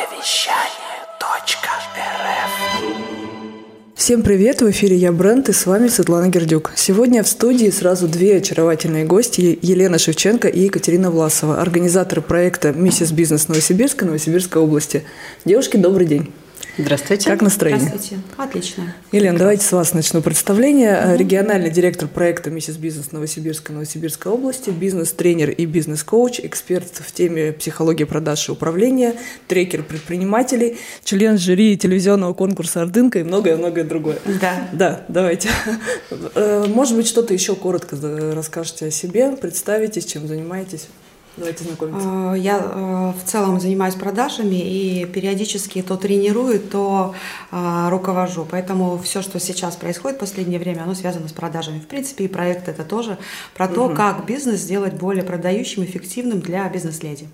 Новое вещание .рф Всем привет! В эфире я Брент и с вами Светлана Гердюк. Сегодня в студии сразу две очаровательные гости Елена Шевченко и Екатерина Власова, организаторы проекта «Миссис Бизнес Новосибирска» Новосибирской области. Девушки, добрый день! Здравствуйте. Как настроение? Здравствуйте. Отлично. Елена, давайте с вас начну представление. Угу. Региональный директор проекта «Миссис Бизнес Новосибирска Новосибирской области», бизнес-тренер и бизнес-коуч, эксперт в теме психологии продаж и управления, трекер предпринимателей, член жюри телевизионного конкурса «Ордынка» и многое-многое другое. Да. Да, давайте. Э, может быть, что-то еще коротко расскажете о себе, представитесь, чем занимаетесь. Давайте знакомиться. Э, я э, в целом занимаюсь продажами и периодически то тренирую, то э, руковожу. Поэтому все, что сейчас происходит в последнее время, оно связано с продажами. В принципе, и проект это тоже про то, угу. как бизнес сделать более продающим, эффективным для бизнес-леди.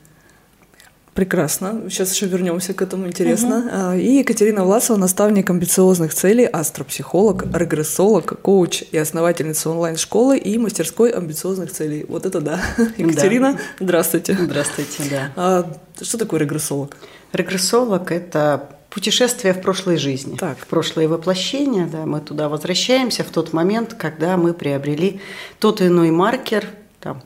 Прекрасно. Сейчас еще вернемся к этому, интересно. Угу. И Екатерина Власова, наставник амбициозных целей, астропсихолог, регрессолог, коуч и основательница онлайн-школы и мастерской амбициозных целей. Вот это да. Екатерина, да. здравствуйте. Здравствуйте, да. А, что такое регрессолог? Регрессолог – это путешествие в прошлой жизни, так. в прошлое воплощение. Да, мы туда возвращаемся в тот момент, когда мы приобрели тот иной маркер, там,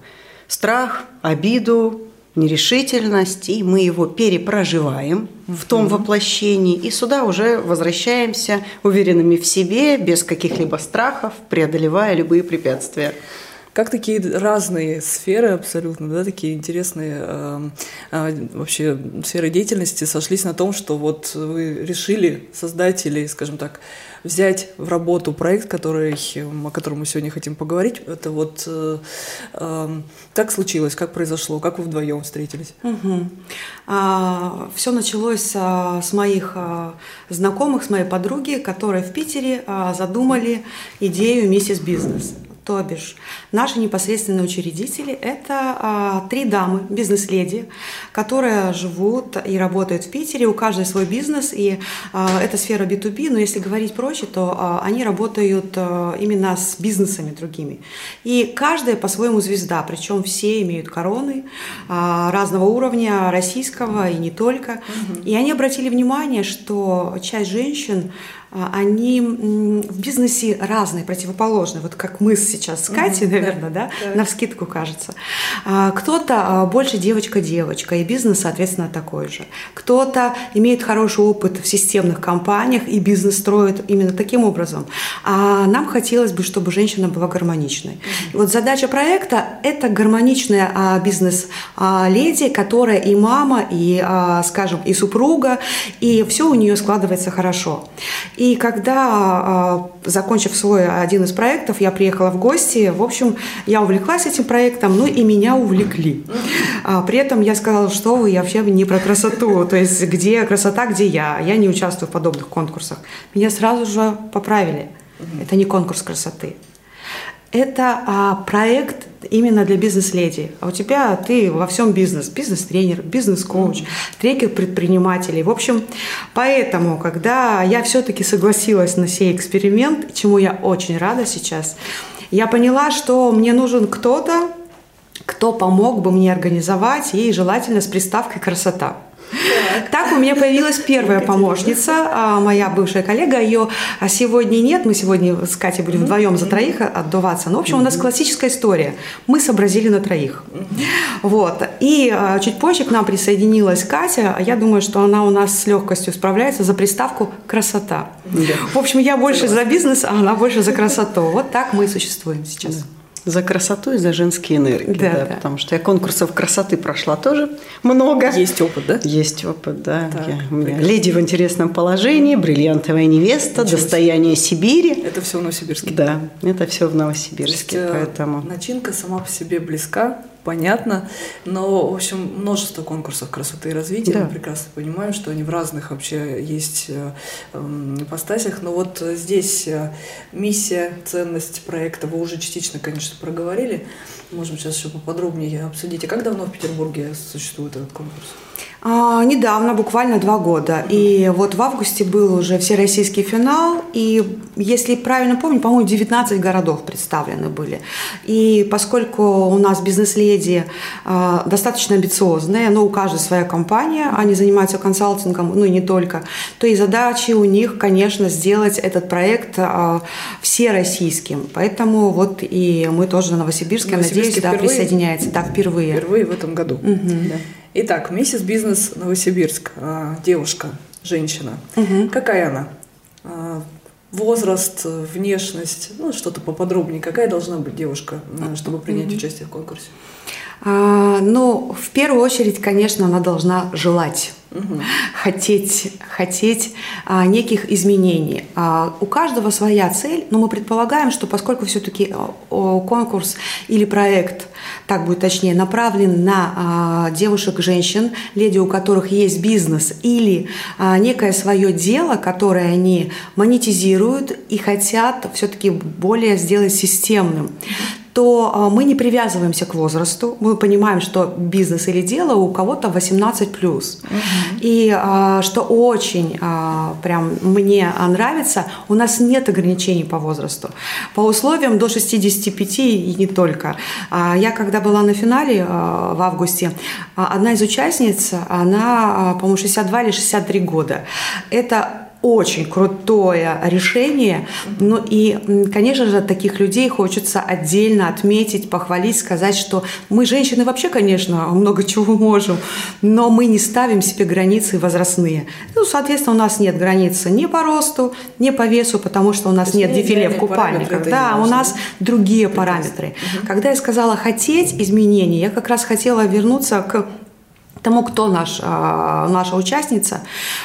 страх, обиду, нерешительность, и мы его перепроживаем в том воплощении, и сюда уже возвращаемся уверенными в себе, без каких-либо страхов, преодолевая любые препятствия. Как такие разные сферы абсолютно, да, такие интересные э, вообще сферы деятельности сошлись на том, что вот вы решили создать или, скажем так, взять в работу проект, который, о котором мы сегодня хотим поговорить. Это вот э, э, как случилось, как произошло, как вы вдвоем встретились? Угу. А, все началось а, с моих а, знакомых, с моей подруги, которые в Питере а, задумали идею «Миссис Бизнес». То бишь, наши непосредственные учредители – это а, три дамы, бизнес-леди, которые живут и работают в Питере, у каждой свой бизнес, и а, это сфера B2B, но если говорить проще, то а, они работают а, именно с бизнесами другими. И каждая по-своему звезда, причем все имеют короны а, разного уровня, российского и не только. Угу. И они обратили внимание, что часть женщин они в бизнесе разные, противоположные. Вот как мы сейчас с Катей, mm наверное, да, да, на вскидку кажется. А, кто-то а, больше девочка-девочка, и бизнес, соответственно, такой же. Кто-то имеет хороший опыт в системных компаниях, и бизнес строит именно таким образом. А нам хотелось бы, чтобы женщина была гармоничной. mm вот задача проекта – это гармоничная бизнес-леди, которая и мама, и, скажем, и супруга, и все у нее складывается хорошо. И когда, а, закончив свой один из проектов, я приехала в гости, в общем, я увлеклась этим проектом, ну и меня увлекли. А, при этом я сказала, что вы, я вообще не про красоту, то есть где красота, где я. Я не участвую в подобных конкурсах. Меня сразу же поправили. Это не конкурс красоты. Это а, проект именно для бизнес-леди. А у тебя ты во всем бизнес, бизнес-тренер, бизнес-коуч, трекер предпринимателей. В общем, поэтому, когда я все-таки согласилась на сей эксперимент, чему я очень рада сейчас, я поняла, что мне нужен кто-то, кто помог бы мне организовать и желательно с приставкой красота. Так у меня появилась первая помощница, а, моя бывшая коллега. Ее сегодня нет. Мы сегодня с Катей будем вдвоем за троих отдуваться. Но, ну, в общем, у нас классическая история. Мы сообразили на троих. Вот. И а, чуть позже к нам присоединилась Катя. Я думаю, что она у нас с легкостью справляется за приставку «красота». В общем, я больше за бизнес, а она больше за красоту. Вот так мы и существуем сейчас. За красоту и за женские энергии, да, да, да. потому что я конкурсов красоты прошла тоже много. Есть опыт, да? Есть опыт, да. Так, я, у меня леди в интересном положении, бриллиантовая невеста, Ничего достояние Сибири. Это все в Новосибирске. Да, это все в Новосибирске, есть, э, поэтому. Начинка сама по себе близка, понятно, но, в общем, множество конкурсов красоты и развития, да. мы прекрасно понимаем, что они в разных вообще есть э, ипостасях, но вот здесь э, миссия, ценность проекта вы уже частично, конечно, проговорили, можем сейчас еще поподробнее обсудить. А как давно в Петербурге существует этот конкурс? А, недавно, буквально два года. И вот в августе был уже всероссийский финал. И, если правильно помню, по-моему, 19 городов представлены были. И поскольку у нас бизнес-леди а, достаточно амбициозные, но у каждой своя компания, они занимаются консалтингом, ну и не только, то и задачи у них, конечно, сделать этот проект а, всероссийским. Поэтому вот и мы тоже на Новосибирске, надеюсь, да, присоединяется. Да, впервые. Впервые в этом году. Угу. Да. Итак, миссис Бизнес Новосибирск, а, девушка, женщина. Угу. Какая она? А, возраст, внешность, ну что-то поподробнее. Какая должна быть девушка, а, чтобы принять угу. участие в конкурсе? А, ну, в первую очередь, конечно, она должна желать угу. хотеть, хотеть а, неких изменений. А, у каждого своя цель, но мы предполагаем, что поскольку все-таки а, конкурс или проект, так будет точнее, направлен на а, девушек, женщин, леди, у которых есть бизнес или а, некое свое дело, которое они монетизируют и хотят все-таки более сделать системным, то а, мы не привязываемся к возрасту. Мы понимаем, что бизнес или дело у кого-то 18 плюс. Угу. И а, что очень а, прям мне нравится, у нас нет ограничений по возрасту. По условиям до 65 и не только. Я когда была на финале в августе, одна из участниц, она, по-моему, 62 или 63 года. Это очень крутое решение. Ну и, конечно же, таких людей хочется отдельно отметить, похвалить, сказать, что мы, женщины, вообще, конечно, много чего можем, но мы не ставим себе границы возрастные. Ну, соответственно, у нас нет границы ни по росту, ни по весу, потому что у нас нет дефиле в купальниках. Да, у нас другие параметры. Угу. Когда я сказала хотеть изменений, я как раз хотела вернуться к тому, кто наш, а, наша участница.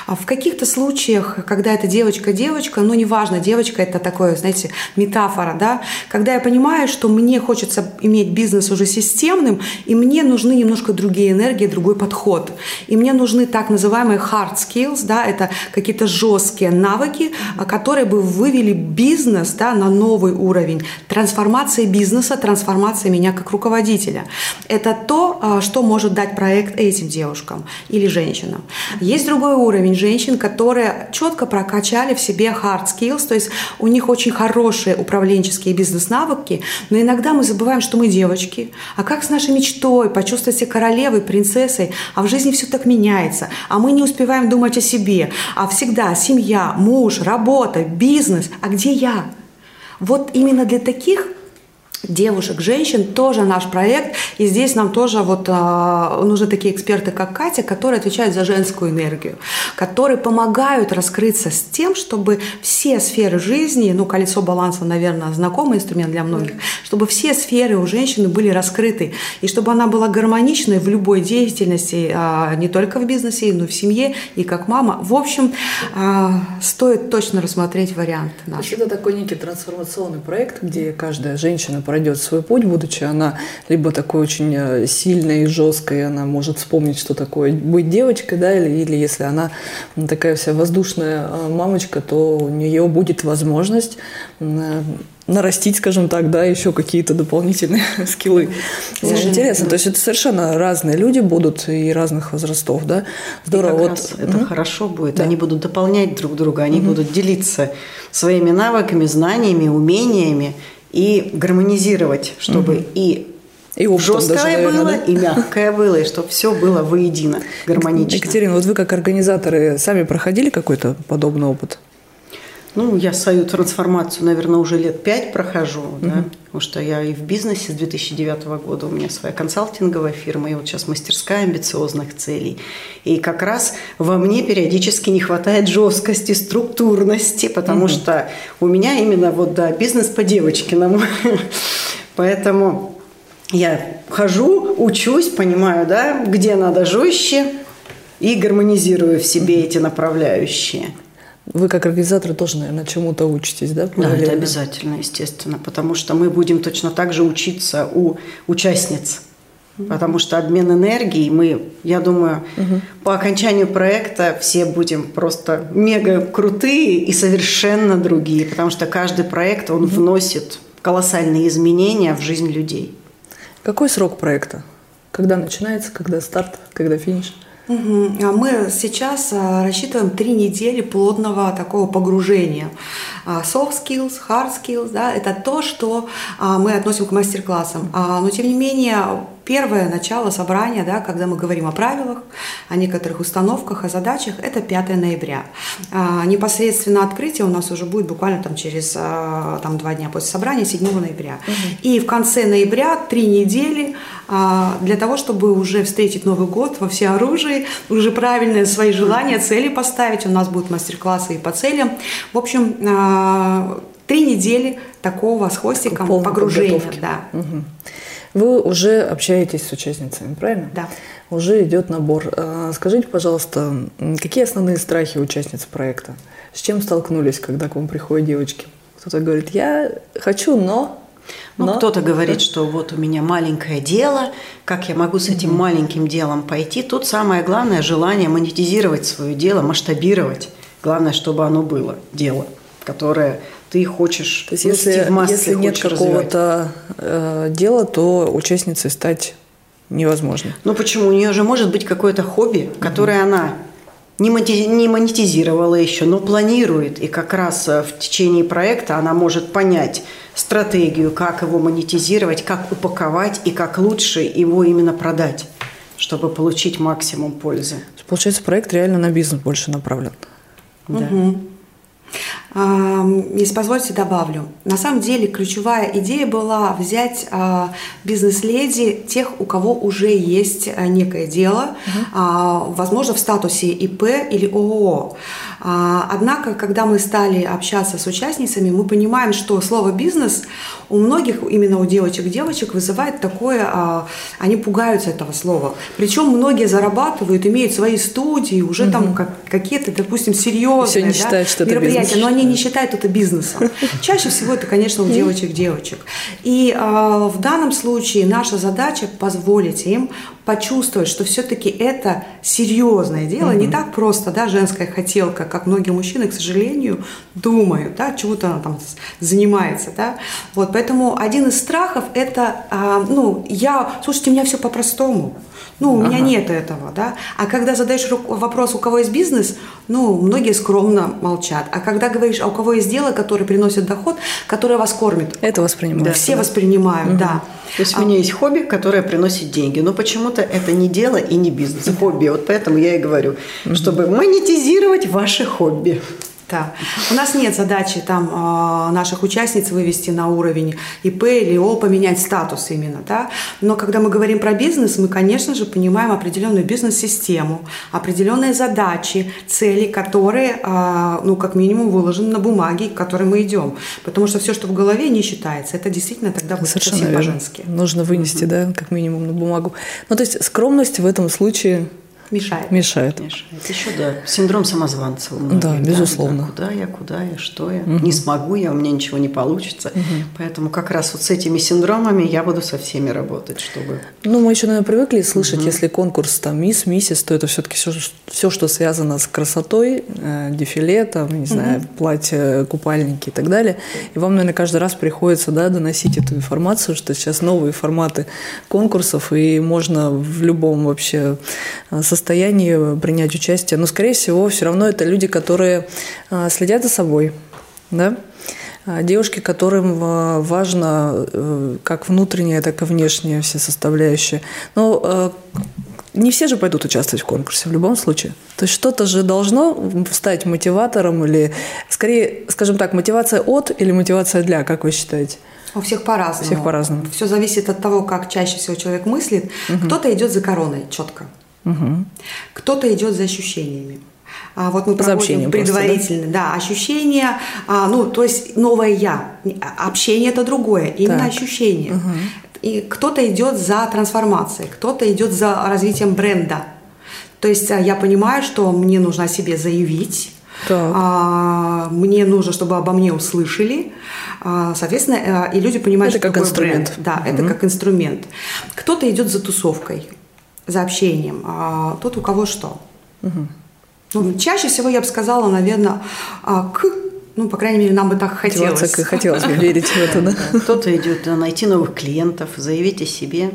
В каких-то случаях, когда это девочка-девочка, ну, неважно, девочка – это такое, знаете, метафора, да, когда я понимаю, что мне хочется иметь бизнес уже системным, и мне нужны немножко другие энергии, другой подход. И мне нужны так называемые hard skills, да, это какие-то жесткие навыки, которые бы вывели бизнес да, на новый уровень. Трансформация бизнеса, трансформация меня как руководителя. Это то, а, что может дать проект этим этим девушкам или женщинам. Есть другой уровень женщин, которые четко прокачали в себе hard skills, то есть у них очень хорошие управленческие бизнес-навыки, но иногда мы забываем, что мы девочки. А как с нашей мечтой почувствовать себя королевой, принцессой, а в жизни все так меняется, а мы не успеваем думать о себе, а всегда семья, муж, работа, бизнес, а где я? Вот именно для таких девушек, женщин, тоже наш проект. И здесь нам тоже вот а, нужны такие эксперты, как Катя, которые отвечают за женскую энергию, которые помогают раскрыться с тем, чтобы все сферы жизни, ну, колесо баланса, наверное, знакомый инструмент для многих, чтобы все сферы у женщины были раскрыты, и чтобы она была гармоничной в любой деятельности, а, не только в бизнесе, но и в семье, и как мама. В общем, а, стоит точно рассмотреть вариант наш. это такой некий трансформационный проект, где каждая женщина пройдет свой путь, будучи она либо такой очень э, сильной и жесткой, она может вспомнить, что такое быть девочкой, да, или, или если она такая вся воздушная э, мамочка, то у нее будет возможность э, нарастить, скажем так, да, еще какие-то дополнительные скиллы. Слушай, интересно, то есть это совершенно разные люди будут и разных возрастов, да? Здорово. вот раз это угу. хорошо будет. Да. Они будут дополнять друг друга, они угу. будут делиться своими навыками, знаниями, умениями и гармонизировать, чтобы угу. и и жесткое даже, наверное, было, да? и мягкое было, и чтобы все было воедино, гармонично. Екатерина, вот вы как организаторы сами проходили какой-то подобный опыт? Ну, я свою трансформацию, наверное, уже лет пять прохожу, угу. да, потому что я и в бизнесе с 2009 года, у меня своя консалтинговая фирма, и вот сейчас мастерская амбициозных целей. И как раз во мне периодически не хватает жесткости, структурности, потому угу. что у меня именно вот, да, бизнес по девочкиному. Поэтому я хожу, учусь, понимаю, да, где надо жестче, и гармонизирую в себе эти направляющие. Вы как организаторы тоже, наверное, чему-то учитесь, да? Да, это обязательно, естественно, потому что мы будем точно так же учиться у участниц. Потому что обмен энергией мы, я думаю, угу. по окончанию проекта все будем просто мега крутые и совершенно другие, потому что каждый проект, он угу. вносит колоссальные изменения в жизнь людей. Какой срок проекта? Когда начинается, когда старт, когда финиш? А Мы сейчас а, рассчитываем три недели плотного такого погружения. А, Soft skills, hard skills, да, это то, что мы относим к мастер-классам. Но тем не менее, первое начало собрания, да, когда мы говорим о правилах, о некоторых установках, о задачах, это 5 ноября. А, Непосредственно открытие у нас уже будет буквально там через а, там, два дня после собрания, 7 ноября. И в конце ноября три недели а, для того, чтобы уже встретить Новый год во всеоружии, уже правильные свои желания, цели поставить. У нас будут мастер-классы и по целям. В общем, а, три недели такого с хвостиком полной погружения. Да. Мгм. Вы уже общаетесь с участницами, правильно? Да. Уже идет набор. А, Скажите, пожалуйста, какие основные страхи участниц проекта? С чем столкнулись, когда к вам приходят девочки? Кто-то говорит, я хочу, но... Ну, но». кто-то говорит, что вот у меня маленькое дело, как я могу с этим маленьким делом пойти? Тут самое главное желание монетизировать свое дело, масштабировать. Главное, чтобы оно было дело, которое ты хочешь То есть нести если, в массы, если нет какого-то э, дела, то участницей стать невозможно. Ну почему? У нее же может быть какое-то хобби, которое она не монетизировала еще, но планирует. И как раз э, в течение проекта она может понять стратегию, как его монетизировать, как упаковать и как лучше его именно продать, чтобы получить максимум пользы. Получается, проект реально на бизнес больше направлен. Да. А, Если позволите, добавлю. На самом деле ключевая идея была взять а, бизнес-леди тех, у кого уже есть а, некое дело, а, возможно, в статусе ИП или ООО. Однако, когда мы стали общаться с участницами, мы понимаем, что слово «бизнес» у многих, именно у девочек-девочек, вызывает такое, они пугаются этого слова. Причем многие зарабатывают, имеют свои студии, уже там как- какие-то, допустим, серьезные да, считают, что мероприятия, но они не считают это бизнесом. Чаще всего это, конечно, у девочек-девочек. И а, в данном случае наша задача позволить им почувствовать, что все-таки это серьезное дело, не так просто, да, женская хотелка, как многие мужчины, к сожалению, думают, да, чего-то она там занимается, да. Вот, поэтому один из страхов это, а, ну, я, слушайте, у меня все по-простому. Ну, у меня нет этого, да. А когда задаешь вопрос, у кого есть бизнес, ну, многие скромно молчат. А когда говоришь, а у кого есть дело, которое приносит доход, которое вас кормит, Это воспринимается. все воспринимают, да. То есть у меня есть хобби, которое приносит деньги, но почему-то это не дело и не бизнес, хобби. Вот поэтому я и говорю, чтобы монетизировать ваши хобби. Да. У нас нет задачи там а, наших участниц вывести на уровень ИП или ООО, поменять статус именно, да. Но когда мы говорим про бизнес, мы, конечно же, понимаем определенную бизнес-систему, определенные задачи, цели, которые, а, ну, как минимум, выложены на бумаге, к которой мы идем. Потому что все, что в голове, не считается. Это действительно тогда будет Совершенно совсем по-женски. Нужно вынести, да, как минимум на бумагу. Ну, то есть скромность в этом случае Мешает. мешает. Это еще, да, синдром самозванца у многих, Да, безусловно. да, куда я, куда я, что я, не смогу я, у меня ничего не получится. Поэтому как раз вот с этими синдромами я буду со всеми работать, чтобы... Ну, мы еще, наверное, привыкли слышать, если конкурс там мисс, миссис, то это все-таки все, все, что связано с красотой, э, дефиле, там, не знаю, платье, купальники и так далее. И вам, наверное, каждый раз приходится да, доносить эту информацию, что сейчас новые форматы конкурсов, и можно в любом вообще э, состоянии принять участие. Но, скорее всего, все равно это люди, которые э, следят за собой, да, а Девушки, которым э, важно э, как внутренняя, так и внешняя все составляющие. Но не все же пойдут участвовать в конкурсе в любом случае. То есть что-то же должно стать мотиватором или, скорее, скажем так, мотивация от или мотивация для, как вы считаете? У всех по-разному. Всех по-разному. Все зависит от того, как чаще всего человек мыслит. Кто-то идет за короной четко, кто-то идет за ощущениями. А вот мы проводим общением просто, предварительно, да? ощущения, а, ну, то есть новое я. А, Общение это другое, именно Так. ощущение. И кто-то идет за трансформацией, кто-то идет за развитием бренда. То есть а, я понимаю, что мне нужно о себе заявить, Так. а, мне нужно, чтобы обо мне услышали. А, Соответственно, э, и люди понимают, Это что как инструмент. бренд. Да, это как инструмент. Кто-то идет за тусовкой, за общением. А тот у кого что. Ну, чаще всего я бы сказала, наверное, а, к, ну, по крайней мере, нам бы так хотелось. Мотивация, хотелось бы верить в это, да? Кто-то идет да, найти новых клиентов, заявить о себе.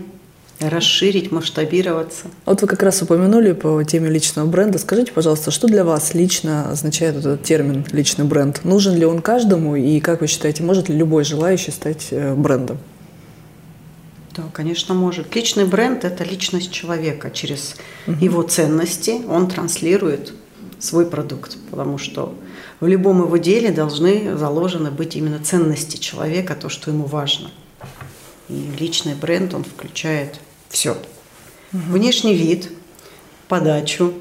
расширить, масштабироваться. Вот вы как раз упомянули по теме личного бренда. Скажите, пожалуйста, что для вас лично означает этот термин «личный бренд»? Нужен ли он каждому? И как вы считаете, может ли любой желающий стать э, брендом? Да, конечно, может. Личный бренд – это личность человека. Через угу. его ценности он транслирует свой продукт, потому что в любом его деле должны заложены быть именно ценности человека, то, что ему важно. И личный бренд, он включает все. Угу. Внешний вид, подачу,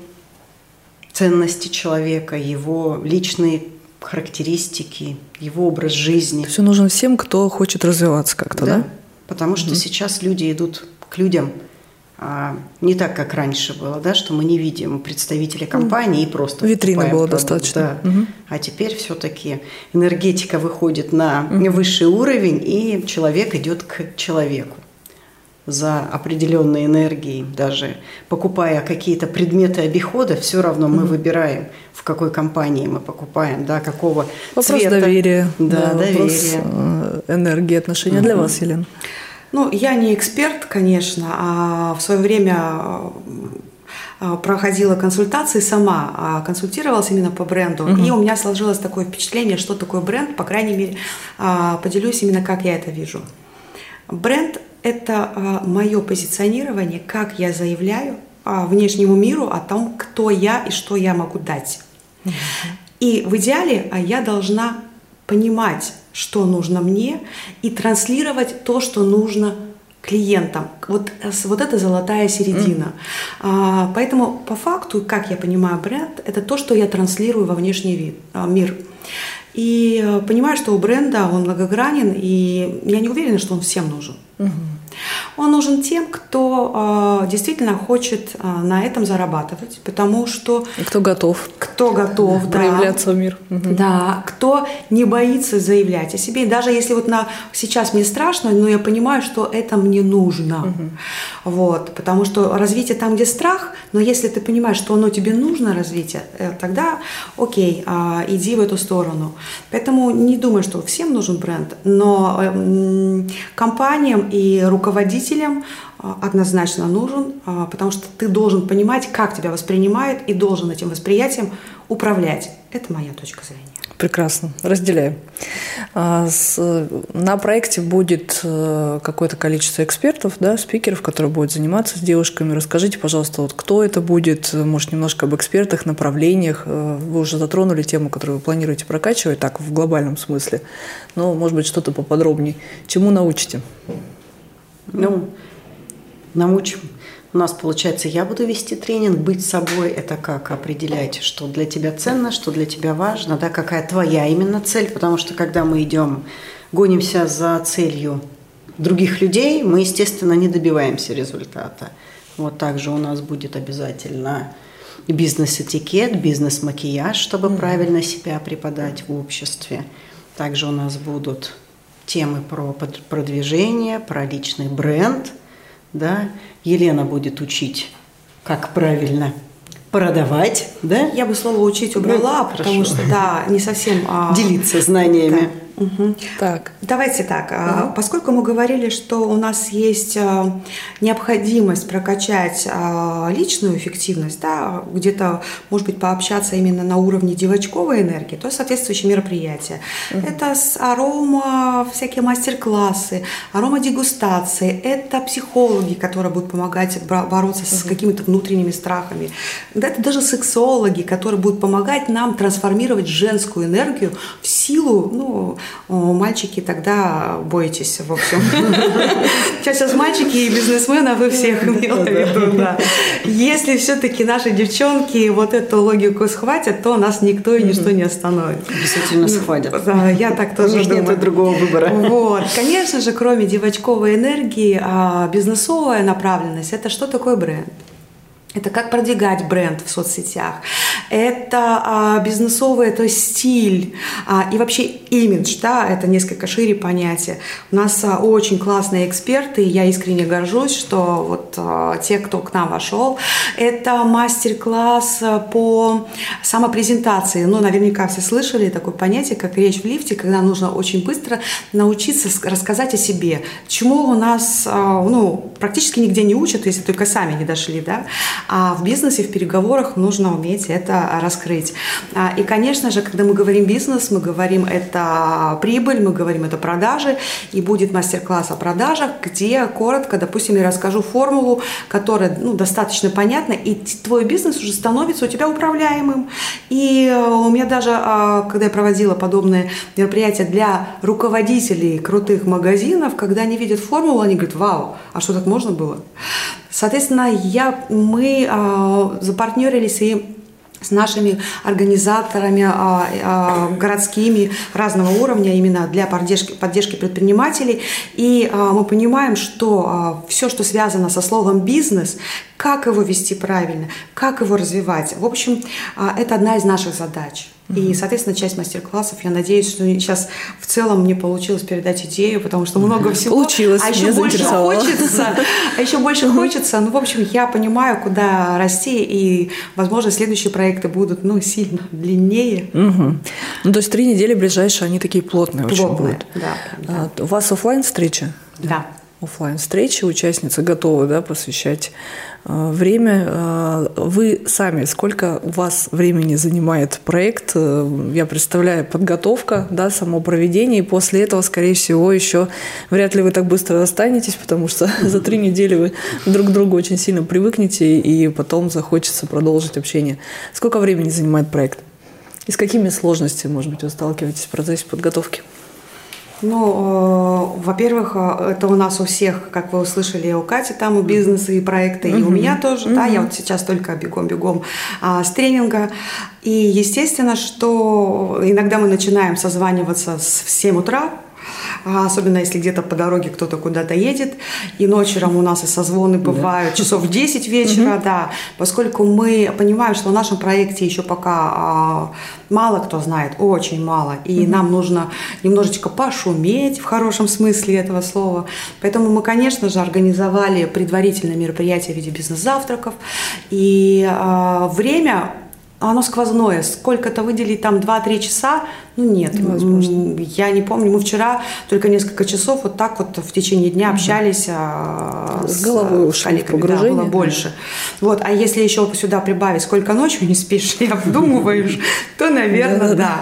ценности человека, его личные характеристики, его образ жизни. Все нужно всем, кто хочет развиваться как-то, да? да? Потому что угу. сейчас люди идут к людям – а, не так, как раньше было, да, что мы не видим представителей компании и просто витрины было продукт, достаточно. Да. Угу. А теперь все-таки энергетика выходит на угу. высший уровень, и человек идет к человеку за определенной энергией, даже покупая какие-то предметы обихода, все равно мы выбираем, в какой компании мы покупаем, да, какого вопрос цвета. доверия. Да, да доверия. Вопрос э, энергии, отношения угу. для вас, Елена. Ну, я не эксперт, конечно, а в свое время а, проходила консультации сама, а консультировалась именно по бренду. Угу. И у меня сложилось такое впечатление, что такое бренд, по крайней мере, а, поделюсь именно как я это вижу. Бренд – это мое позиционирование, как я заявляю внешнему миру о том, кто я и что я могу дать. И в идеале я должна понимать, что нужно мне, и транслировать то, что нужно клиентам. Вот, вот это золотая середина. Mm. А, поэтому по факту, как я понимаю бренд, это то, что я транслирую во внешний вид, а, мир. И а, понимаю, что у бренда он многогранен, и я не уверена, что он всем нужен. Mm-hmm. Он нужен тем, кто э, действительно хочет э, на этом зарабатывать, потому что... Кто готов. Кто готов, да. Проявляться в мир. Угу. Да, кто не боится заявлять о себе. И даже если вот на, сейчас мне страшно, но я понимаю, что это мне нужно. Угу. Вот, потому что развитие там, где страх, но если ты понимаешь, что оно тебе нужно развитие, э, тогда окей, э, иди в эту сторону. Поэтому не думаю, что всем нужен бренд, но э, компаниям и руководителям а, однозначно нужен, а, потому что ты должен понимать, как тебя воспринимают, и должен этим восприятием управлять. Это моя точка зрения. Прекрасно, разделяю. А, на проекте будет э, какое-то количество экспертов, да, спикеров, которые будут заниматься с девушками. Расскажите, пожалуйста, вот кто это будет, может, немножко об экспертах, направлениях. Э, вы уже затронули тему, которую вы планируете прокачивать, так, в глобальном смысле. Но, может быть, что-то поподробнее. Чему научите? Ну, научим. У нас, получается, я буду вести тренинг, быть собой – это как определять, что для тебя ценно, что для тебя важно, да, какая твоя именно цель, потому что когда мы идем, гонимся за целью других людей, мы, естественно, не добиваемся результата. Вот также у нас будет обязательно бизнес-этикет, бизнес-макияж, чтобы mm-hmm. правильно себя преподать в обществе. Также у нас будут темы про продвижение, про личный бренд. Да? Елена будет учить, как правильно продавать, да? Я бы слово учить убрала, ну, потому что да, не совсем а... делиться знаниями. Да. Угу. Так. Давайте так. Угу. Поскольку мы говорили, что у нас есть а, необходимость прокачать а, личную эффективность, да, где-то, может быть, пообщаться именно на уровне девочковой энергии, то соответствующие мероприятия. Угу. Это с арома, всякие мастер-классы, аромадегустации, это психологи, которые будут помогать бороться угу. с какими-то внутренними страхами. Да, это даже сексологи, которые будут помогать нам трансформировать женскую энергию в силу, ну, мальчики тогда бойтесь, в общем. Сейчас мальчики и бизнесмены, вы всех имела в виду, да. Если все-таки наши девчонки вот эту логику схватят, то нас никто и ничто не остановит. Обязательно схватят. Да, я так тоже них нет другого выбора. Вот. Конечно же, кроме девочковой энергии, а бизнесовая направленность – это что такое бренд? Это как продвигать бренд в соцсетях. Это а, бизнесовый, то есть стиль. А, и вообще имидж, да, это несколько шире понятие. У нас а, очень классные эксперты, и я искренне горжусь, что вот а, те, кто к нам вошел, это мастер-класс а, по самопрезентации. Ну, наверняка все слышали такое понятие, как речь в лифте, когда нужно очень быстро научиться рассказать о себе. Чему у нас, ну, практически нигде не учат, если только сами не дошли, да, а в бизнесе, в переговорах нужно уметь это раскрыть. И, конечно же, когда мы говорим бизнес, мы говорим это это прибыль, мы говорим это продажи, и будет мастер-класс о продажах, где коротко, допустим, я расскажу формулу, которая ну, достаточно понятна, и твой бизнес уже становится у тебя управляемым. И э, у меня даже, а, когда я проводила подобные мероприятия для руководителей крутых магазинов, когда они видят формулу, они говорят, вау, а что так можно было? Соответственно, я, мы а, запартнерились и с нашими организаторами а, а, городскими разного уровня именно для поддержки, поддержки предпринимателей. И а, мы понимаем, что все, что связано со словом бизнес, как его вести правильно, как его развивать, в общем, это одна из наших задач. И, соответственно, часть мастер-классов, я надеюсь, что сейчас в целом мне получилось передать идею, потому что много всего. Получилось, а еще больше хочется, а еще больше хочется. Ну, в общем, я понимаю, куда расти, и, возможно, следующие проекты будут, ну, сильно длиннее. Угу. Ну, то есть три недели ближайшие, они такие плотные, плотные очень будут. Да, да. А, у вас офлайн встреча? Да офлайн встречи участницы готовы да, посвящать э, время. Э, вы сами, сколько у вас времени занимает проект? Э, я представляю, подготовка, да, само проведение, и после этого, скорее всего, еще вряд ли вы так быстро останетесь, потому что за три недели вы друг к другу очень сильно привыкнете, и потом захочется продолжить общение. Сколько времени занимает проект? И с какими сложностями, может быть, вы сталкиваетесь в процессе подготовки? Ну, э, во-первых, э, это у нас у всех, как вы услышали, у Кати там и бизнесы, и проекты, и у меня тоже, да, я вот сейчас только бегом-бегом а, с тренинга. И естественно, что иногда мы начинаем созваниваться с 7 утра, особенно если где-то по дороге кто-то куда-то едет, и ночью у нас и созвоны бывают, часов в 10 вечера, да, поскольку мы понимаем, что в нашем проекте еще пока а, мало кто знает, очень мало, и нам нужно немножечко пошуметь в хорошем смысле этого слова, поэтому мы, конечно же, организовали предварительное мероприятие в виде бизнес-завтраков, и а, время оно сквозное. Сколько-то выделить там 2-3 часа, ну нет. Невозможно. Я не помню. Мы вчера только несколько часов вот так вот в течение дня общались угу. с головой ушли в погружение. Да, было больше. Вот. А если еще сюда прибавить, сколько ночью не спишь и обдумываешь, то, наверное, да.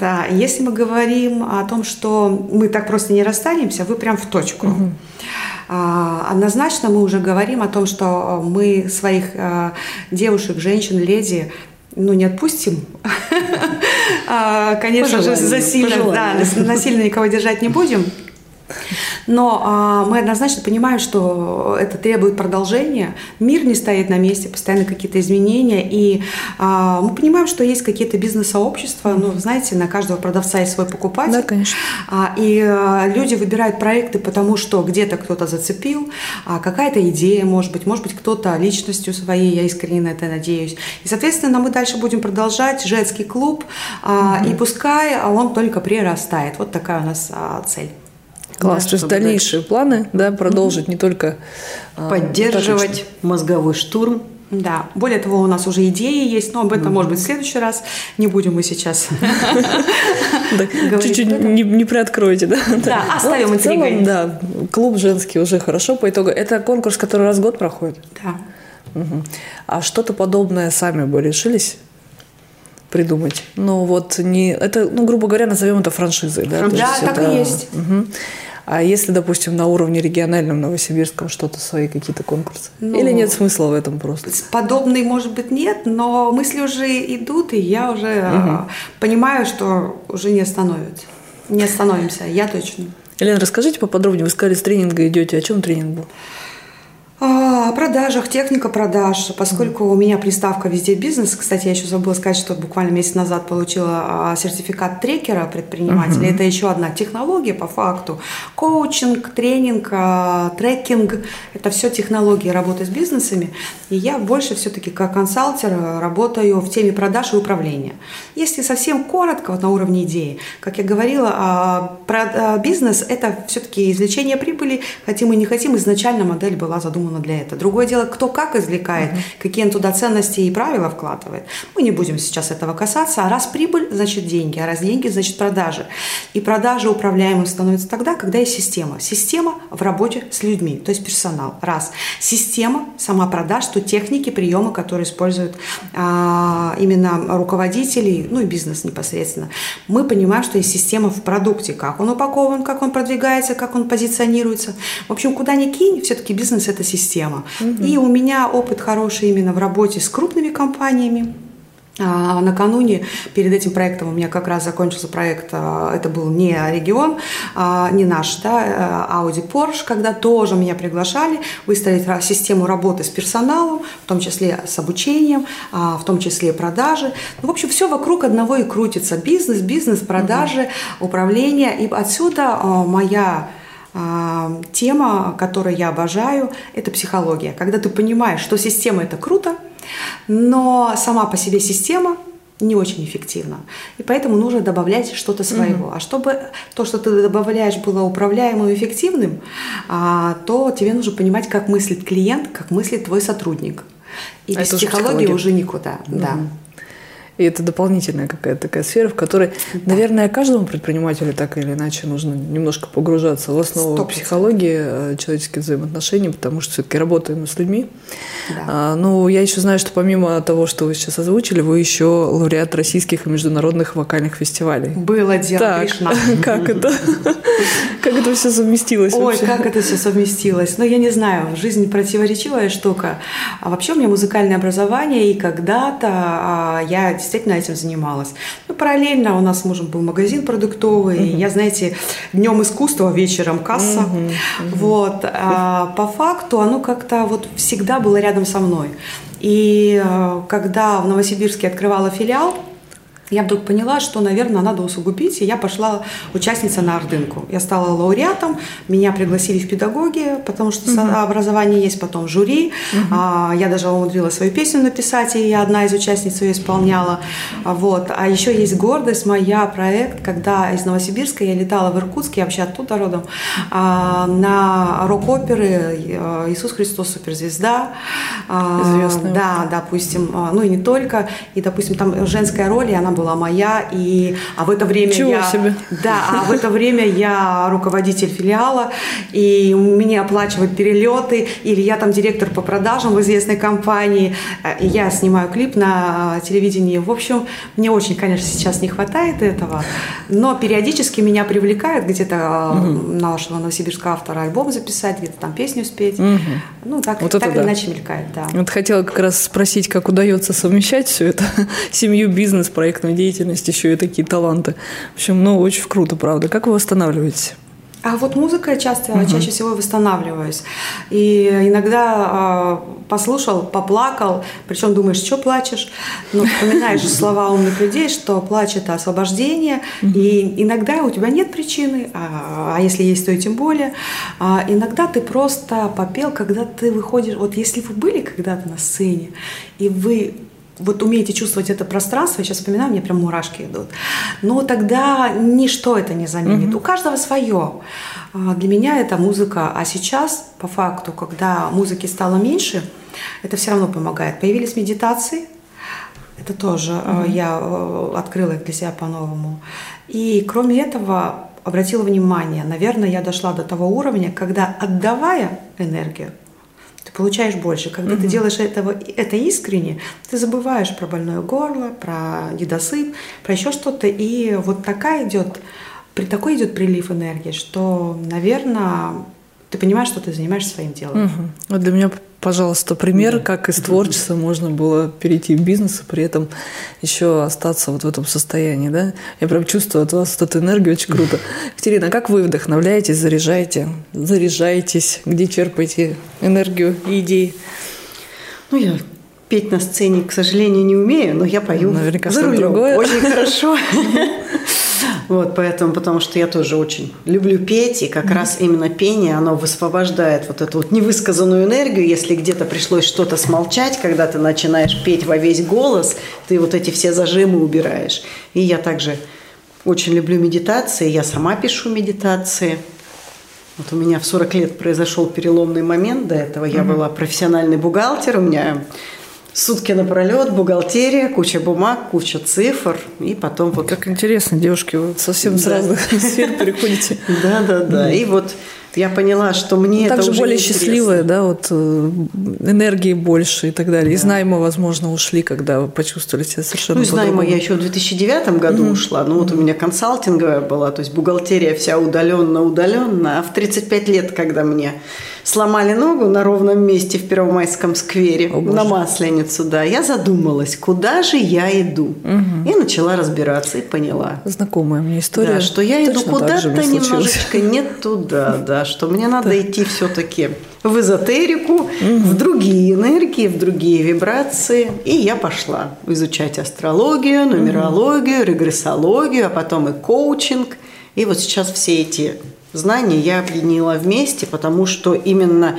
Да, если мы говорим о том, что мы так просто не расстанемся, вы прям в точку. А, однозначно мы уже говорим о том, что мы своих а, девушек, женщин, леди ну, не отпустим. А, конечно же, засильно, да, насильно никого держать не будем. Но а, мы однозначно понимаем, что это требует продолжения. Мир не стоит на месте, постоянно какие-то изменения. И а, мы понимаем, что есть какие-то бизнес-сообщества. Ну, знаете, на каждого продавца есть свой покупатель. Да, конечно. А, и а, люди выбирают проекты, потому что где-то кто-то зацепил, а, какая-то идея, может быть, может быть, кто-то личностью своей, я искренне на это надеюсь. И, соответственно, мы дальше будем продолжать женский клуб, а, угу. и пускай он только прирастает. Вот такая у нас а, цель. Класс, да, то есть дальнейшие дальше. планы, да, продолжить угу. не только а, поддерживать а, мозговой штурм. Да, более того, у нас уже идеи есть, но об этом, может быть, в следующий раз. Не будем мы сейчас Чуть-чуть не приоткройте, да? Да, оставим интригой. Да, клуб женский уже хорошо по итогу. Это конкурс, который раз в год проходит? Да. А что-то подобное сами бы решились придумать. Но вот не это, ну, грубо говоря, назовем это франшизой, да? Да, так это, и есть. Угу. А если, допустим, на уровне региональном, новосибирском что-то свои какие-то конкурсы? Ну, Или нет смысла в этом просто? Подобный, может быть, нет, но мысли уже идут, и я уже угу. понимаю, что уже не остановится. Не остановимся, я точно. Елена, расскажите поподробнее, вы сказали, с тренинга идете. О чем тренинг был? О продажах, техника продаж, поскольку у меня приставка везде бизнес. Кстати, я еще забыла сказать, что буквально месяц назад получила а, сертификат трекера предпринимателя. Это еще одна технология по факту. Коучинг, тренинг, а, трекинг – это все технологии работы с бизнесами. И я больше все-таки как консалтер работаю в теме продаж и управления. Если совсем коротко, вот на уровне идеи, как я говорила, а, бизнес – это все-таки извлечение прибыли, хотим и не хотим, изначально модель была задумана задумано для этого. Другое дело, кто как извлекает, угу. какие он туда ценности и правила вкладывает. Мы не будем сейчас этого касаться. А раз прибыль, значит деньги, а раз деньги, значит продажи. И продажи управляемым становятся тогда, когда есть система. Система в работе с людьми, то есть персонал. Раз. Система сама продаж, то техники, приемы, которые используют а, именно руководители, ну и бизнес непосредственно. Мы понимаем, что есть система в продукте, как он упакован, как он продвигается, как он позиционируется. В общем, куда ни кинь, все-таки бизнес – это система система. Угу. И у меня опыт хороший именно в работе с крупными компаниями. А, накануне перед этим проектом у меня как раз закончился проект, а, это был не регион, а, не наш, да, Audi Porsche, когда тоже меня приглашали выстроить систему работы с персоналом, в том числе с обучением, в том числе продажи. Ну, в общем, все вокруг одного и крутится. Бизнес, бизнес, продажи, угу. управление. И отсюда моя тема, которую я обожаю, это психология. Когда ты понимаешь, что система это круто, но сама по себе система не очень эффективна. И поэтому нужно добавлять что-то своего. Mm-hmm. А чтобы то, что ты добавляешь, было управляемым и эффективным, а, то тебе нужно понимать, как мыслит клиент, как мыслит твой сотрудник. И а без психологии уже никуда. Mm-hmm. Да. И это дополнительная какая-то такая сфера, в которой, да. наверное, каждому предпринимателю так или иначе нужно немножко погружаться в основу 100%. психологии э, человеческих взаимоотношений, потому что все-таки работаем с людьми. Да. А, ну, я еще знаю, что помимо того, что вы сейчас озвучили, вы еще лауреат российских и международных вокальных фестивалей. Было дело, так, Кришна. Как это? Как это все совместилось Ой, как это все совместилось. Ну, я не знаю, жизнь противоречивая штука. А вообще у меня музыкальное образование, и когда-то а, я действительно этим занималась. Ну, параллельно у нас с мужем был магазин продуктовый. Uh-huh. Я, знаете, днем искусства, вечером касса. Uh-huh. Uh-huh. Вот. А, по факту оно как-то вот всегда было рядом со мной. И а, когда в Новосибирске открывала филиал, я вдруг поняла, что, наверное, надо усугубить, и я пошла участница на Ордынку. Я стала лауреатом, меня пригласили в педагоги, потому что угу. образование есть, потом жюри. Угу. А, я даже умудрилась свою песню написать, и я одна из участниц ее исполняла. Вот. А еще есть гордость моя, проект, когда из Новосибирска я летала в Иркутск, я вообще оттуда родом, а, на рок-оперы э, «Иисус Христос суперзвезда». А, Известная. Да, допустим, а, ну и не только. И, допустим, там женская роль, и она была моя, и а в это время Чего я, себе? да, а в это время я руководитель филиала, и мне оплачивают перелеты, или я там директор по продажам в известной компании, э, и я снимаю клип на телевидении. В общем, мне очень, конечно, сейчас не хватает этого, но периодически меня привлекают где-то угу. нашего новосибирского автора альбом записать, где-то там песню спеть. Угу. Ну, так, вот так или да. иначе мелькает, да. Вот хотела как раз спросить, как удается совмещать все это, семью, бизнес, проект проектной деятельности еще и такие таланты. В общем, ну, очень круто, правда. Как вы восстанавливаете? А вот музыка часто, угу. чаще всего восстанавливаюсь. И иногда э, послушал, поплакал, причем думаешь, что плачешь, но вспоминаешь слова умных людей, что плач это освобождение, и иногда у тебя нет причины, а, а если есть, то и тем более. А иногда ты просто попел, когда ты выходишь, вот если вы были когда-то на сцене, и вы вот умеете чувствовать это пространство, я сейчас вспоминаю, мне прям мурашки идут, но тогда ничто это не заменит. Mm-hmm. У каждого свое. А, для меня это музыка, а сейчас, по факту, когда музыки стало меньше, это все равно помогает. Появились медитации, это тоже mm-hmm. я э, открыла их для себя по-новому. И кроме этого, обратила внимание, наверное, я дошла до того уровня, когда отдавая энергию, ты получаешь больше. Когда угу. ты делаешь этого, это искренне, ты забываешь про больное горло, про недосып, про еще что-то. И вот такая идет, при такой идет прилив энергии, что, наверное, ты понимаешь, что ты занимаешься своим делом. Угу. Вот для меня пожалуйста, пример, как из творчества можно было перейти в бизнес и при этом еще остаться вот в этом состоянии, да? Я прям чувствую от вас вот эту энергию, очень круто. Екатерина, а как вы вдохновляетесь, заряжаете, заряжаетесь, где черпаете энергию и идеи? Ну, я петь на сцене, к сожалению, не умею, но я пою Наверняка за рулем. другое. Очень хорошо. Вот, поэтому, потому что я тоже очень люблю петь, и как раз именно пение, оно высвобождает вот эту вот невысказанную энергию, если где-то пришлось что-то смолчать, когда ты начинаешь петь во весь голос, ты вот эти все зажимы убираешь. И я также очень люблю медитации, я сама пишу медитации. Вот у меня в 40 лет произошел переломный момент до этого. Я была профессиональный бухгалтер, у меня сутки напролет, бухгалтерия, куча бумаг, куча цифр, и потом вот... Как интересно, девушки, вы совсем с Да. разных сфер переходите. Да, да, да. И вот я поняла, что мне это Также уже более счастливая, да, вот э, энергии больше и так далее. Из найма, возможно, ушли, когда вы почувствовали себя совершенно Ну, из найма я еще в 2009 году ушла. Ну, вот у меня консалтинговая была, то есть бухгалтерия вся удаленно-удаленно. А в 35 лет, когда мне сломали ногу на ровном месте в Первомайском сквере, О, на Масленицу, да, я задумалась, куда же я иду. И начала разбираться и поняла. Знакомая мне история. Да, что я иду Точно же куда-то немножечко не туда, да, что мне надо идти все-таки в эзотерику, в другие энергии, в другие вибрации. И я пошла изучать астрологию, нумерологию, регрессологию, а потом и коучинг. И вот сейчас все эти знания я объединила вместе, потому что именно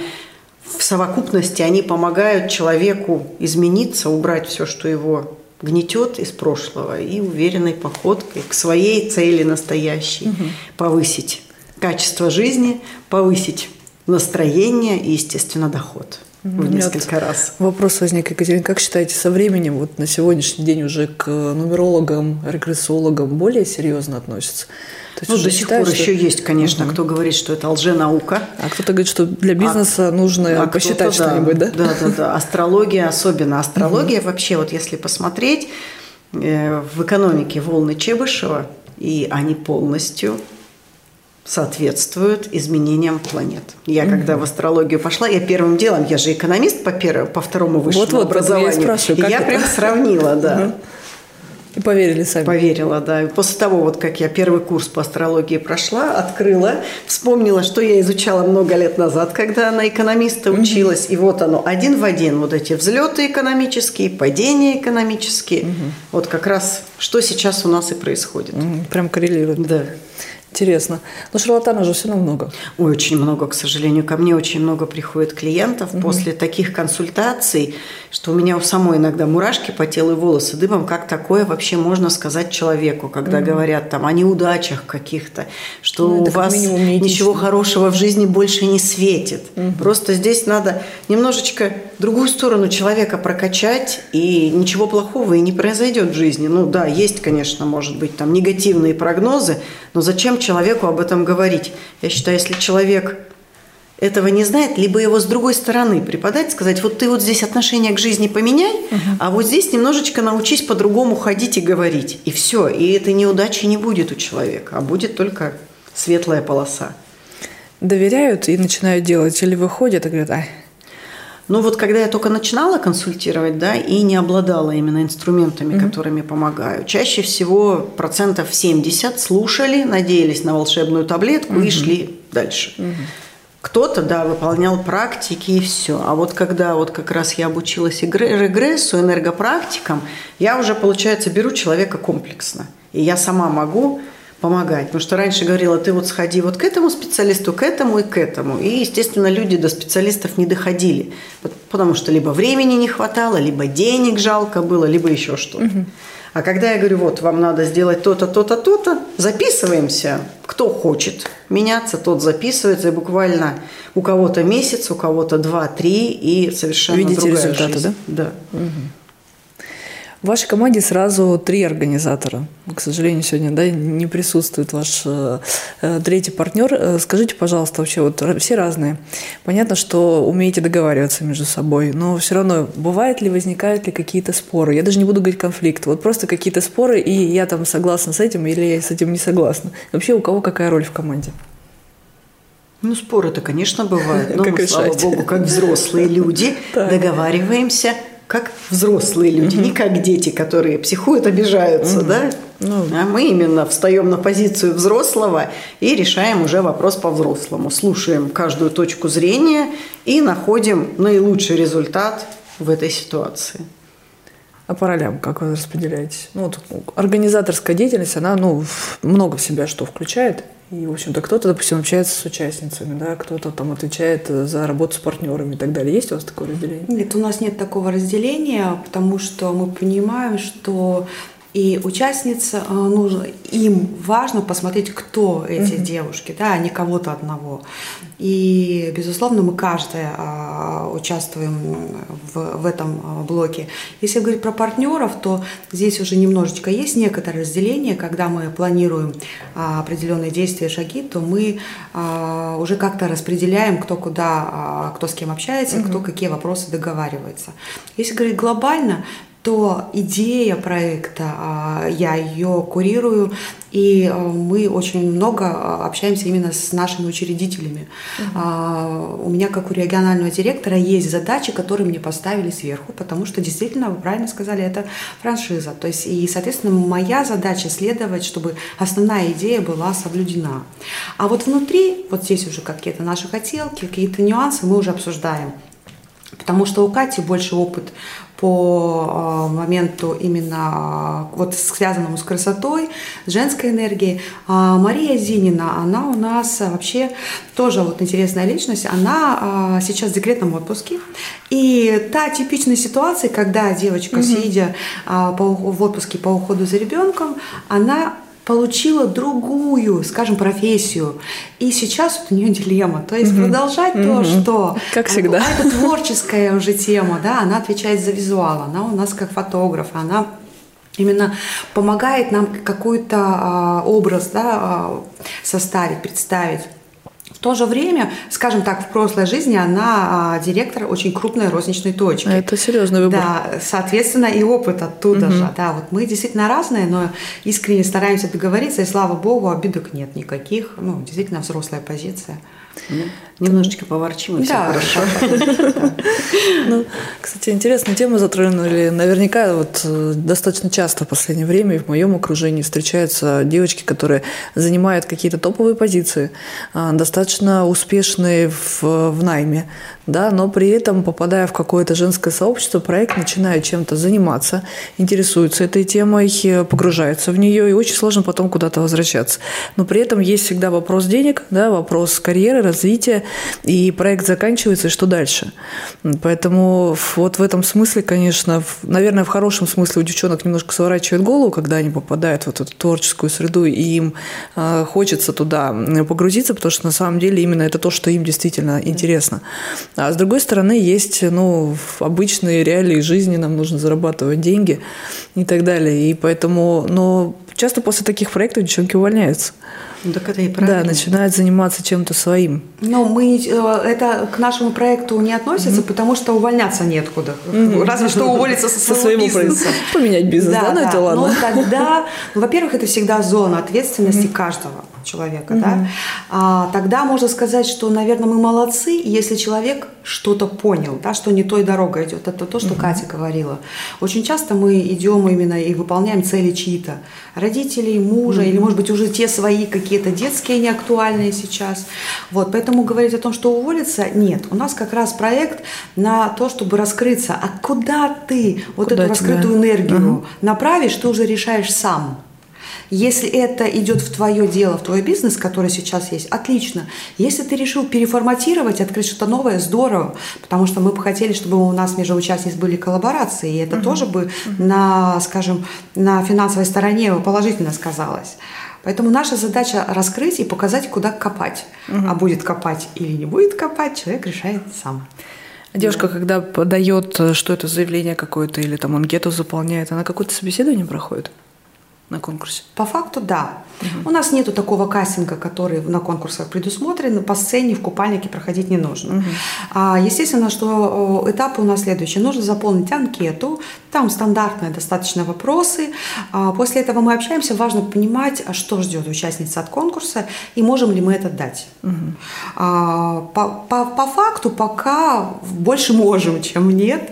в совокупности они помогают человеку измениться, убрать все, что его гнетет из прошлого и уверенной походкой к своей цели настоящей повысить качество жизни, повысить настроение и, естественно, доход в несколько вот раз. Вопрос возник, Екатерина, как считаете, со временем, вот на сегодняшний день уже к нумерологам, регрессологам более серьезно относятся? То есть Ну, до сих считают, пор что- еще есть, конечно, кто говорит, что это лженаука. А кто-то говорит, что для бизнеса нужно А посчитать что-нибудь, да? Да, да, да. Астрология особенно. Астрология вообще, вот если посмотреть, э, в экономике волны Чебышева, и они полностью соответствуют изменениям планет. Я когда в астрологию пошла, я первым делом, я же экономист по, первому, по второму высшему я и образованию, спрашиваю, и я это? прям сравнила, да. И поверили сами. Поверила, да. И после того, вот как я первый курс по астрологии прошла, открыла, вспомнила, что я изучала много лет назад, когда на экономиста училась. И вот оно, один в один, вот эти взлеты экономические, падения экономические. Вот как раз, что сейчас у нас и происходит. М, Прям коррелирует. Да. Интересно. Но шарлатанов же все равно много. Ой, очень много, к сожалению. Ко мне очень много приходит клиентов после таких консультаций, что у меня у самой иногда мурашки по телу и волосы дыбом. Как такое вообще можно сказать человеку, когда говорят там о неудачах каких-то, что Ну, у вас ничего хорошего в жизни больше не светит. Просто здесь надо немножечко другую сторону человека прокачать, и ничего плохого и не произойдет в жизни. Ну да, есть, конечно, может быть, там негативные прогнозы, но зачем человеку об этом говорить? Я считаю, если человек этого не знает, либо его с другой стороны преподать, сказать, вот ты вот здесь отношение к жизни поменяй, а вот здесь немножечко научись по-другому ходить и говорить. И все. И этой неудачи не будет у человека, а будет только светлая полоса. Доверяют и начинают делать, или выходят и говорят, ай, Ну вот когда я только начинала консультировать, да, и не обладала именно инструментами, которыми помогаю, чаще всего процентов 70 слушали, надеялись на волшебную таблетку и шли дальше. Кто-то, да, выполнял практики и все. А вот когда вот как раз я обучилась регрессу, энергопрактикам, я уже, получается, беру человека комплексно. И я сама могу помогать. Потому что раньше говорила, ты вот сходи вот к этому специалисту, к этому и к этому. И, естественно, люди до специалистов не доходили. Потому что либо времени не хватало, либо денег жалко было, либо еще что-то. А когда я говорю, вот, вам надо сделать то-то, то-то, то-то, записываемся. Кто хочет меняться, тот записывается. И буквально у кого-то месяц, у кого-то два-три, и совершенно Видите другая результаты, жизнь. Да. В вашей команде сразу три организатора. К сожалению, сегодня да, не присутствует ваш э, э, третий партнер. Э, Скажите, пожалуйста, вообще вот все разные. Понятно, что умеете договариваться между собой, но все равно бывает ли, возникают ли какие-то споры? Я даже не буду говорить конфликт. Вот просто какие-то споры, и я там согласна с этим, или я с этим не согласна. Вообще у кого какая роль в команде? Ну, споры-то, конечно, бывают, но Как мы, слава решать? богу, как взрослые люди договариваемся, как взрослые люди, не как дети, которые психуют, обижаются, да? Ну. А мы именно встаем на позицию взрослого и решаем уже вопрос по-взрослому. Слушаем каждую точку зрения и находим наилучший результат в этой ситуации. А по ролям как вы распределяетесь? Ну, вот организаторская деятельность, она, ну, много в себя что включает. И, в общем-то, кто-то, допустим, общается с участницами, да, кто-то там отвечает за работу с партнерами и так далее. Есть у вас такое разделение? Нет, у нас нет такого разделения, потому что мы понимаем, что и участница э, нужно, им важно посмотреть, кто эти девушки, да, а не кого-то одного. И, безусловно, мы каждая а, участвуем в, в этом а, блоке. Если говорить про партнеров, то здесь уже немножечко есть некоторое разделение, когда мы планируем а, определенные действия, шаги, то мы а, уже как-то распределяем, кто куда, а, кто с кем общается, кто какие вопросы договаривается. Если говорить глобально, то идея проекта, а, я ее курирую, и а, мы очень много а, общаемся именно с нашими учредителями. А, У меня, как у регионального директора, есть задачи, которые мне поставили сверху, потому что действительно, вы правильно сказали, это франшиза. То есть, и, соответственно, моя задача следовать, чтобы основная идея была соблюдена. А вот внутри, вот здесь уже какие-то наши хотелки, какие-то нюансы мы уже обсуждаем. Потому что у Кати больше опыт по э, моменту именно э, вот связанному с красотой, с женской энергией. А Мария Зинина, она у нас э, вообще тоже вот интересная личность. Она сейчас в декретном отпуске. И та типичная ситуация, когда девочка, сидя по, ух- в отпуске по уходу за ребенком, она получила другую, скажем, профессию. И сейчас вот у нее дилемма. То есть продолжать то, что... Как всегда. А это творческая уже тема, да, она отвечает за визуал, она у нас как фотограф, она именно помогает нам какой-то а, образ да, а, составить, представить. В то же время, скажем так, в прошлой жизни она а, директор очень крупной розничной точки. А это серьезный выбор. Да, соответственно, и опыт оттуда же. Да, вот мы действительно разные, но искренне стараемся договориться, и слава богу, обидок нет никаких. Ну, действительно взрослая позиция. Ну, Немножечко поворчим, и все Да. хорошо. Ну, кстати, интересную тему затронули. Наверняка вот э, достаточно часто в последнее время в моем окружении встречаются девочки, которые занимают какие-то топовые позиции, а, достаточно успешные в, в найме, да, но при этом, попадая в какое-то женское сообщество, проект начинает чем-то заниматься, интересуется этой темой, э, погружается в нее, и очень сложно потом куда-то возвращаться. Но при этом есть всегда вопрос денег, да, вопрос карьеры, развития, и проект заканчивается, и что дальше? Поэтому вот в этом смысле, конечно, в- наверное, в хорошем смысле у девчонок немножко сворачивает голову, когда они попадают в эту творческую среду, и им э, хочется туда погрузиться, потому что на самом деле именно это то, что им действительно интересно. А с другой стороны, есть ну, обычные реалии жизни, нам нужно зарабатывать деньги и так далее. И поэтому, но часто после таких проектов девчонки увольняются. Ну, так это и правильно. Да, начинают заниматься чем-то своим. Но мы э, это к нашему проекту не относится, потому что увольняться неоткуда. Разве что уволиться со своего, бизнеса. Поменять бизнес, да, ну это ладно. Но тогда, ну, во-первых, это всегда зона ответственности каждого человека, да. А, тогда можно сказать, что, наверное, мы молодцы, если человек что-то понял, да, что не той дорогой идет. Это то, что Катя говорила. Очень часто мы идем именно и выполняем цели чьи-то. Родителей, мужа, или, может быть, уже те свои какие-то детские неактуальные сейчас. Вот, поэтому говорить о том, что уволиться, нет. У нас как раз проект на то, чтобы раскрыться. А куда ты вот Куда эту тебя? раскрытую энергию направишь, ты уже решаешь сам. Если это идет в твое дело, в твой бизнес, который сейчас есть, отлично. Если ты решил переформатировать, открыть что-то новое, здорово, потому что мы бы хотели, чтобы у нас между участниц были коллаборации, и это тоже бы на, скажем, на финансовой стороне положительно сказалось. Поэтому наша задача раскрыть и показать, куда копать. А будет копать или не будет копать, человек решает сам. А Девушка, когда подает, э, что это заявление какое-то или там анкету заполняет, она какое-то собеседование проходит? На конкурсе? По факту, да. У нас нету такого кастинга, который на конкурсах предусмотрен. По сцене в купальнике проходить не нужно. А, естественно, что этапы у нас следующие. Нужно заполнить анкету. Там стандартные достаточно вопросы. А, после этого мы общаемся. Важно понимать, а что ждет участница от конкурса и можем ли мы это дать. А, по, по, по факту пока больше можем, чем нет.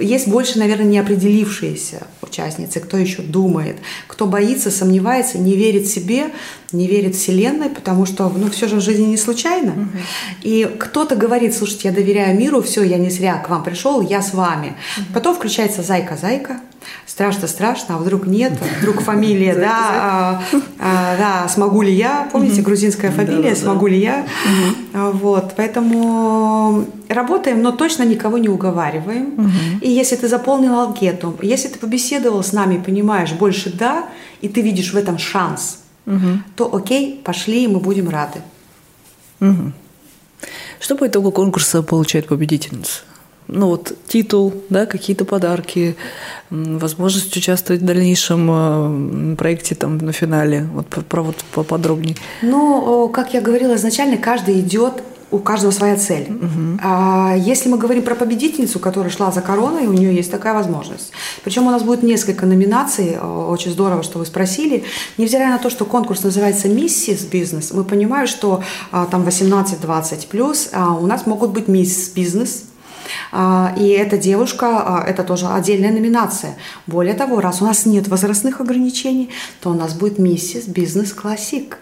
Есть больше, наверное, неопределившиеся участницы, кто еще думает, кто боится, сомневается, не верит себе, не верит Вселенной, потому что ну, все же в жизни не случайно. Угу. И кто-то говорит, слушайте, я доверяю миру, все, я не зря к вам пришел, я с вами. Угу. Потом включается зайка-зайка, страшно-страшно, а вдруг нет, вдруг фамилия, да, а, а, да, смогу ли я, помните, грузинская фамилия, смогу ли я, вот, поэтому работаем, но точно никого не уговариваем, и если ты заполнил анкету, если ты побеседовал с нами, понимаешь больше да, и ты видишь в этом шанс, то окей, пошли, мы будем рады. Что по итогу конкурса получает победительница? Ну вот титул, да, какие-то подарки, возможность участвовать в дальнейшем э, проекте там на финале. Вот про вот поподробнее. Ну, как я говорила изначально, каждый идет у каждого своя цель. Угу. А если мы говорим про победительницу, которая шла за короной, у нее есть такая возможность. Причем у нас будет несколько номинаций. Очень здорово, что вы спросили. Невзирая на то, что конкурс называется «Миссис Бизнес», мы понимаем, что а, там 18-20 плюс, а у нас могут быть «Мисс Бизнес», и эта девушка, а, это тоже отдельная номинация. Более того, раз у нас нет возрастных ограничений, то у нас будет миссис бизнес классик.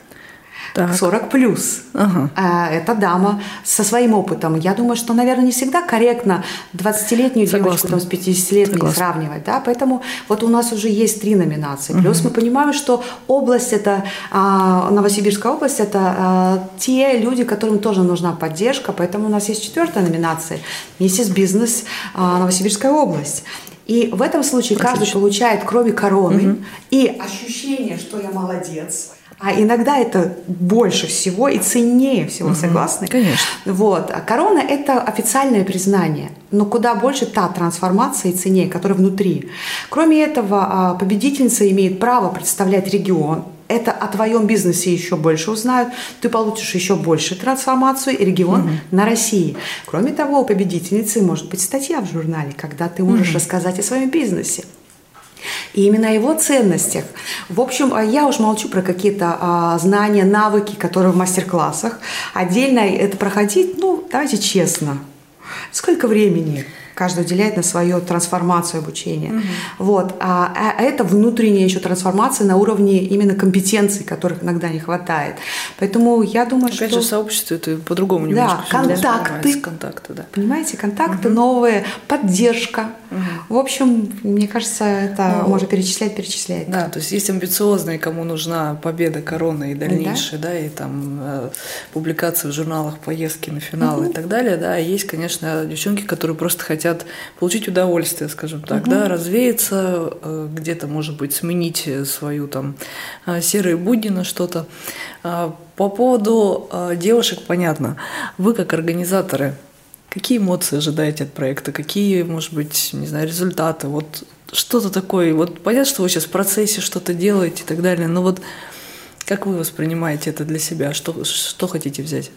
Так. 40 плюс. Ага. А, это дама со своим опытом. Я думаю, что, наверное, не всегда корректно 20-летнюю девочку там, с 50-летней сравнивать. Да? Поэтому вот у нас уже есть три номинации. Плюс угу. мы понимаем, что область это, а, Новосибирская область, это а, те люди, которым тоже нужна поддержка. Поэтому у нас есть четвертая номинация. Миссис Бизнес Новосибирская область. И в этом случае Отлично. каждый получает, кроме короны, угу. и ощущение, что я молодец, а иногда это больше всего и ценнее всего, угу, согласны? Конечно. Вот. А корона – это официальное признание, но куда больше та трансформация и ценнее, которая внутри. Кроме этого, а, победительница имеет право представлять регион, это о твоем бизнесе еще больше узнают, ты получишь еще больше трансформацию и регион угу. на России. Кроме того, у победительницы может быть статья в журнале, когда ты можешь угу. рассказать о своем бизнесе. И именно о его ценностях. В общем, а я уж молчу про какие-то а, знания, навыки, которые в мастер-классах. Отдельно это проходить, ну, давайте честно. Сколько времени? Каждый уделяет на свою трансформацию обучения. Угу. Вот. А, а это внутренняя еще трансформация на уровне именно компетенций, которых иногда не хватает. Поэтому я думаю, Опять что... Опять же, сообщество это по-другому немножко. Да, контакты. контакты да. Понимаете, контакты угу. новые, поддержка. Угу. В общем, мне кажется, это ну, можно перечислять, перечислять. Да, то есть есть амбициозные, кому нужна победа, корона и дальнейшее, да, да и там э, публикации в журналах, поездки на финал угу. и так далее, да, и есть, конечно, девчонки, которые просто хотят хотят получить удовольствие, скажем так, угу. да, развеяться, э, где-то, может быть, сменить свою там э, серые будни на что-то. А, по поводу э, девушек, понятно, вы как организаторы, какие эмоции ожидаете от проекта, какие, может быть, не знаю, результаты, вот что-то такое, вот понятно, что вы сейчас в процессе что-то делаете и так далее, но вот как вы воспринимаете это для себя, что, что хотите взять?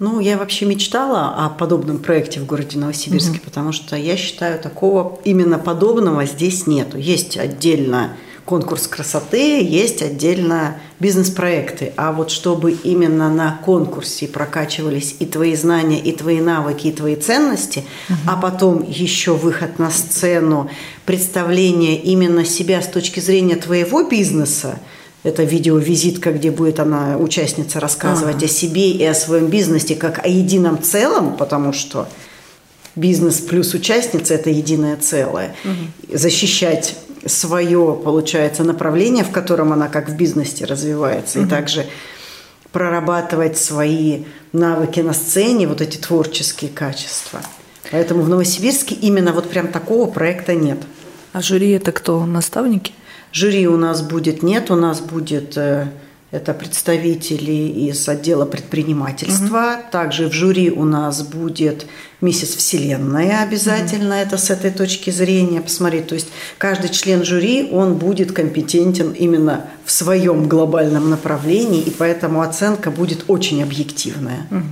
Ну, я вообще мечтала о подобном проекте в городе Новосибирске, угу. потому что я считаю, такого именно подобного здесь нету. Есть отдельно конкурс красоты, есть отдельно бизнес-проекты. А вот чтобы именно на конкурсе прокачивались и твои знания, и твои навыки, и твои ценности, угу. а потом еще выход на сцену, представление именно себя с точки зрения твоего бизнеса, это видеовизитка, где будет она, участница, рассказывать ага. о себе и о своем бизнесе как о едином целом, потому что бизнес плюс участница – это единое целое. Угу. Защищать свое, получается, направление, в котором она как в бизнесе развивается, угу. и также прорабатывать свои навыки на сцене, вот эти творческие качества. Поэтому в Новосибирске именно вот прям такого проекта нет. А жюри это кто? Наставники? Жюри у нас будет нет, у нас будет э, Это представители из отдела предпринимательства. Угу. Также в жюри у нас будет миссис Вселенная обязательно. Угу. Это с этой точки зрения посмотреть. То есть каждый член жюри, он будет компетентен именно в своем глобальном направлении, и поэтому оценка будет очень объективная. Угу.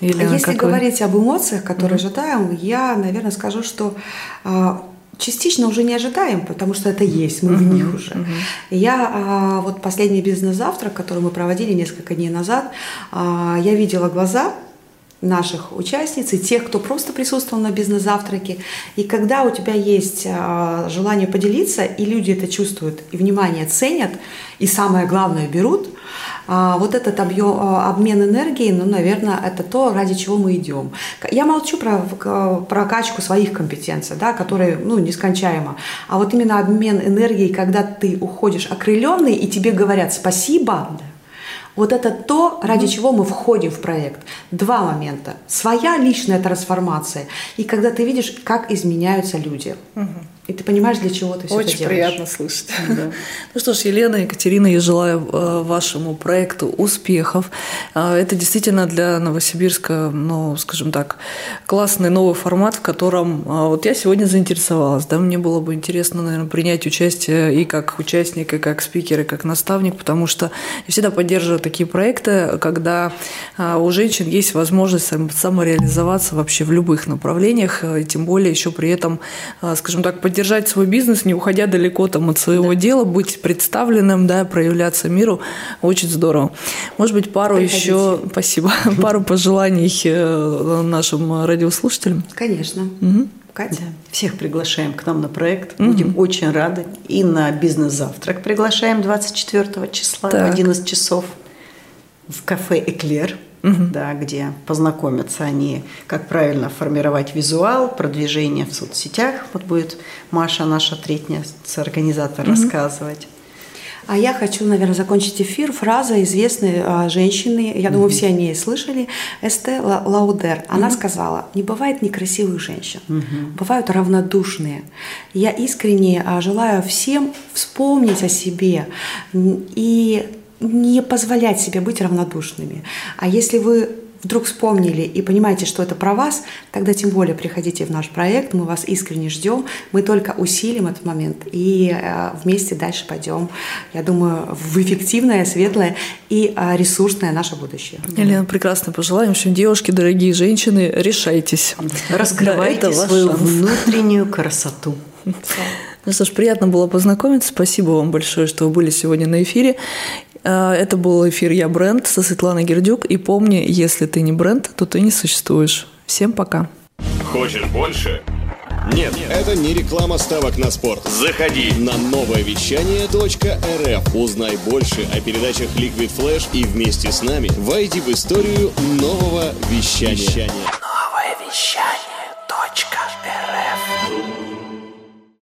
Елена, а если какой? говорить об эмоциях, которые mm ожидаем, я, наверное, скажу, что а, частично уже не ожидаем, потому что это есть, мы uh-huh, в них уже. Uh-huh. Я а, вот последний бизнес-завтрак, который мы проводили несколько дней назад, а, я видела глаза наших участниц и тех, кто просто присутствовал на бизнес-завтраке. И когда у тебя есть а, желание поделиться, и люди это чувствуют, и внимание ценят, и самое главное берут, а, вот этот объем, а, обмен энергией, ну, наверное, это то, ради чего мы идем. Я молчу про прокачку своих компетенций, да, которые ну, нескончаемо. А вот именно обмен энергией, когда ты уходишь окрыленный, и тебе говорят спасибо, вот это то, ради чего мы входим в проект. Два момента. Своя личная трансформация, и когда ты видишь, как изменяются люди. Угу. И ты понимаешь, для чего ты все Очень это делаешь. приятно слышать. Да. Ну что ж, Елена, Екатерина, я желаю э, вашему проекту успехов. Э, это действительно для Новосибирска, ну, скажем так, классный новый формат, в котором э, вот я сегодня заинтересовалась. Да, мне было бы интересно, наверное, принять участие и как участник, и как спикер, и как наставник, потому что я всегда поддерживаю такие проекты, когда у женщин есть возможность самореализоваться вообще в любых направлениях, и тем более еще при этом, скажем так, поддерживать держать свой бизнес, не уходя далеко там от своего да. дела, быть представленным, да, проявляться миру, очень здорово. Может быть, пару Приходите. еще, спасибо, пару пожеланий э, нашим радиослушателям. Конечно. Угу. Катя. Всех приглашаем к нам на проект. Угу. Будем очень рады. И на бизнес-завтрак приглашаем 24 числа так. в 11 часов в кафе «Эклер» угу. да, где познакомятся они, как правильно формировать визуал, продвижение в соцсетях. Вот будет Маша, наша третья организатор, угу. рассказывать. А я хочу, наверное, закончить эфир фразой известной а, женщины, я думаю, mm-hmm. все о ней слышали, Эсте Лаудер. Она mm-hmm. сказала, не бывает некрасивых женщин, mm-hmm. бывают равнодушные. Я искренне а, желаю всем вспомнить о себе и не позволять себе быть равнодушными. А если вы вдруг вспомнили и понимаете, что это про вас, тогда тем более приходите в наш проект, мы вас искренне ждем, мы только усилим этот момент и э, вместе дальше пойдем, я думаю, в эффективное, светлое и э, ресурсное наше будущее. Елена, прекрасно пожелаем, что девушки, дорогие женщины, решайтесь. Раскрывайте да, свою шанс. внутреннюю красоту. Ну что ж, приятно было познакомиться. Спасибо вам большое, что вы были сегодня на эфире. Э, это был эфир «Я бренд» со Светланой Гердюк. И помни, если ты не бренд, то ты не существуешь. Всем пока. Хочешь больше? Нет, это не реклама ставок на спорт. Заходи на новое вещание .рф. Узнай больше о передачах Liquid Flash и вместе с нами войди в историю нового вещания. Новое вещание.